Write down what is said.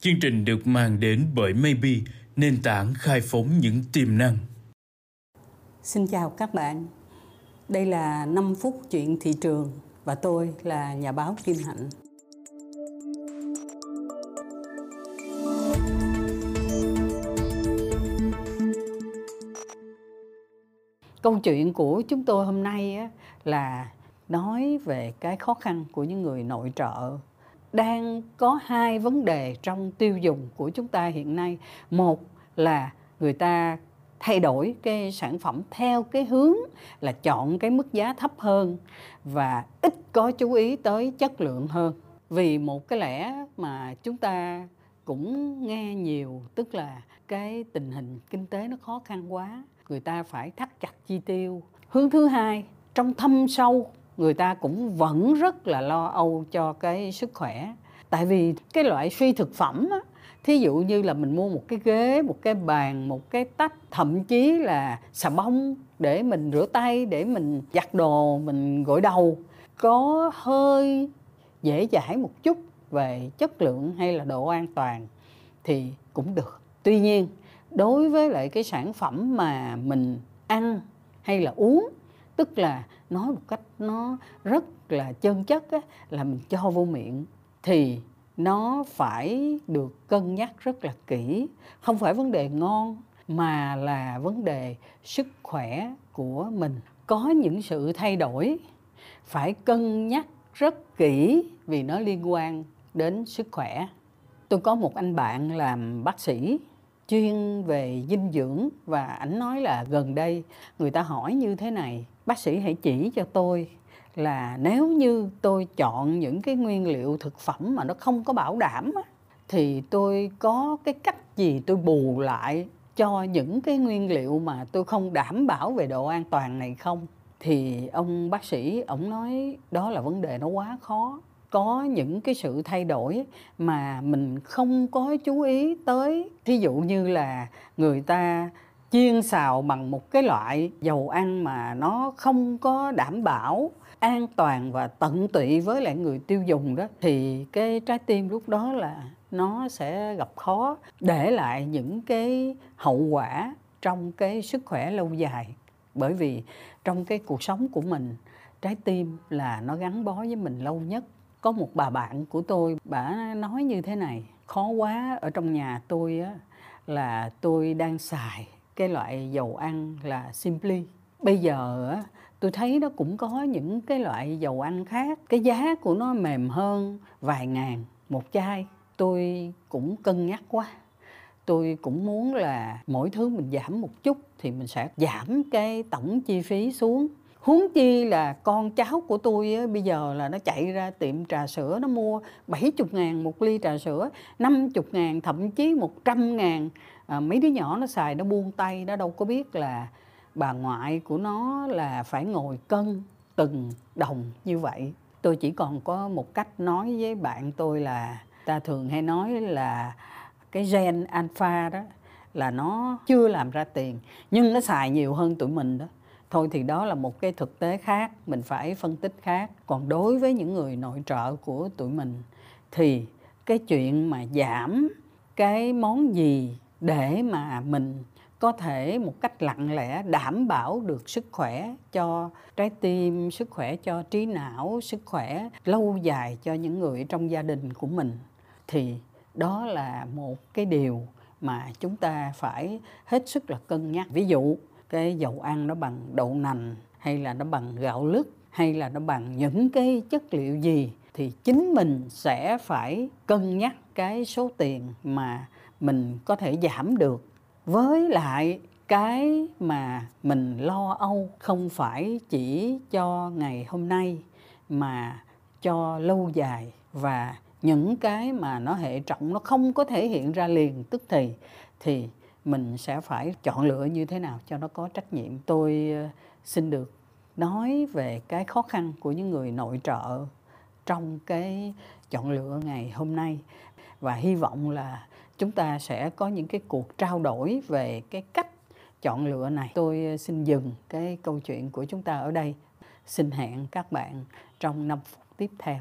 Chương trình được mang đến bởi Maybe, nền tảng khai phóng những tiềm năng. Xin chào các bạn. Đây là 5 phút chuyện thị trường và tôi là nhà báo Kim Hạnh. Câu chuyện của chúng tôi hôm nay là nói về cái khó khăn của những người nội trợ đang có hai vấn đề trong tiêu dùng của chúng ta hiện nay. Một là người ta thay đổi cái sản phẩm theo cái hướng là chọn cái mức giá thấp hơn và ít có chú ý tới chất lượng hơn. Vì một cái lẽ mà chúng ta cũng nghe nhiều, tức là cái tình hình kinh tế nó khó khăn quá, người ta phải thắt chặt chi tiêu. Hướng thứ hai, trong thâm sâu người ta cũng vẫn rất là lo âu cho cái sức khỏe. Tại vì cái loại suy thực phẩm á, thí dụ như là mình mua một cái ghế một cái bàn một cái tách thậm chí là xà bông để mình rửa tay để mình giặt đồ mình gội đầu có hơi dễ dãi một chút về chất lượng hay là độ an toàn thì cũng được. Tuy nhiên đối với lại cái sản phẩm mà mình ăn hay là uống tức là nói một cách nó rất là chân chất á, là mình cho vô miệng thì nó phải được cân nhắc rất là kỹ. Không phải vấn đề ngon mà là vấn đề sức khỏe của mình. Có những sự thay đổi phải cân nhắc rất kỹ vì nó liên quan đến sức khỏe. Tôi có một anh bạn làm bác sĩ chuyên về dinh dưỡng và ảnh nói là gần đây người ta hỏi như thế này bác sĩ hãy chỉ cho tôi là nếu như tôi chọn những cái nguyên liệu thực phẩm mà nó không có bảo đảm á, thì tôi có cái cách gì tôi bù lại cho những cái nguyên liệu mà tôi không đảm bảo về độ an toàn này không? Thì ông bác sĩ ổng nói đó là vấn đề nó quá khó. Có những cái sự thay đổi mà mình không có chú ý tới. Thí dụ như là người ta chiên xào bằng một cái loại dầu ăn mà nó không có đảm bảo an toàn và tận tụy với lại người tiêu dùng đó, thì cái trái tim lúc đó là nó sẽ gặp khó để lại những cái hậu quả trong cái sức khỏe lâu dài. Bởi vì trong cái cuộc sống của mình, trái tim là nó gắn bó với mình lâu nhất. Có một bà bạn của tôi, bà nói như thế này, khó quá, ở trong nhà tôi á là tôi đang xài cái loại dầu ăn là simply. Bây giờ tôi thấy nó cũng có những cái loại dầu ăn khác. Cái giá của nó mềm hơn vài ngàn một chai. Tôi cũng cân nhắc quá. Tôi cũng muốn là mỗi thứ mình giảm một chút thì mình sẽ giảm cái tổng chi phí xuống. Huống chi là con cháu của tôi á, bây giờ là nó chạy ra tiệm trà sữa nó mua 70 ngàn một ly trà sữa 50 ngàn thậm chí 100 ngàn à, mấy đứa nhỏ nó xài nó buông tay nó đâu có biết là bà ngoại của nó là phải ngồi cân từng đồng như vậy. Tôi chỉ còn có một cách nói với bạn tôi là ta thường hay nói là cái gen alpha đó là nó chưa làm ra tiền nhưng nó xài nhiều hơn tụi mình đó. Thôi thì đó là một cái thực tế khác mình phải phân tích khác. Còn đối với những người nội trợ của tụi mình thì cái chuyện mà giảm cái món gì để mà mình có thể một cách lặng lẽ đảm bảo được sức khỏe cho trái tim, sức khỏe cho trí não, sức khỏe lâu dài cho những người trong gia đình của mình, thì đó là một cái điều mà chúng ta phải hết sức là cân nhắc. Ví dụ, cái dầu ăn nó bằng đậu nành, hay là nó bằng gạo lứt, hay là nó bằng những cái chất liệu gì, thì chính mình sẽ phải cân nhắc cái số tiền mà mình có thể giảm được với lại cái mà mình lo âu không phải chỉ cho ngày hôm nay mà cho lâu dài. Và những cái mà nó hệ trọng, nó không có thể hiện ra liền tức thì thì mình sẽ phải chọn lựa như thế nào cho nó có trách nhiệm. Tôi ờ, xin được nói về cái khó khăn của những người nội trợ trong cái chọn lựa ngày hôm nay và hy vọng là chúng ta sẽ có những cái cuộc trao đổi về cái cách chọn lựa này. Tôi ờ, xin dừng cái câu chuyện của chúng ta ở đây. Xin hẹn các bạn trong 5 phút tiếp theo.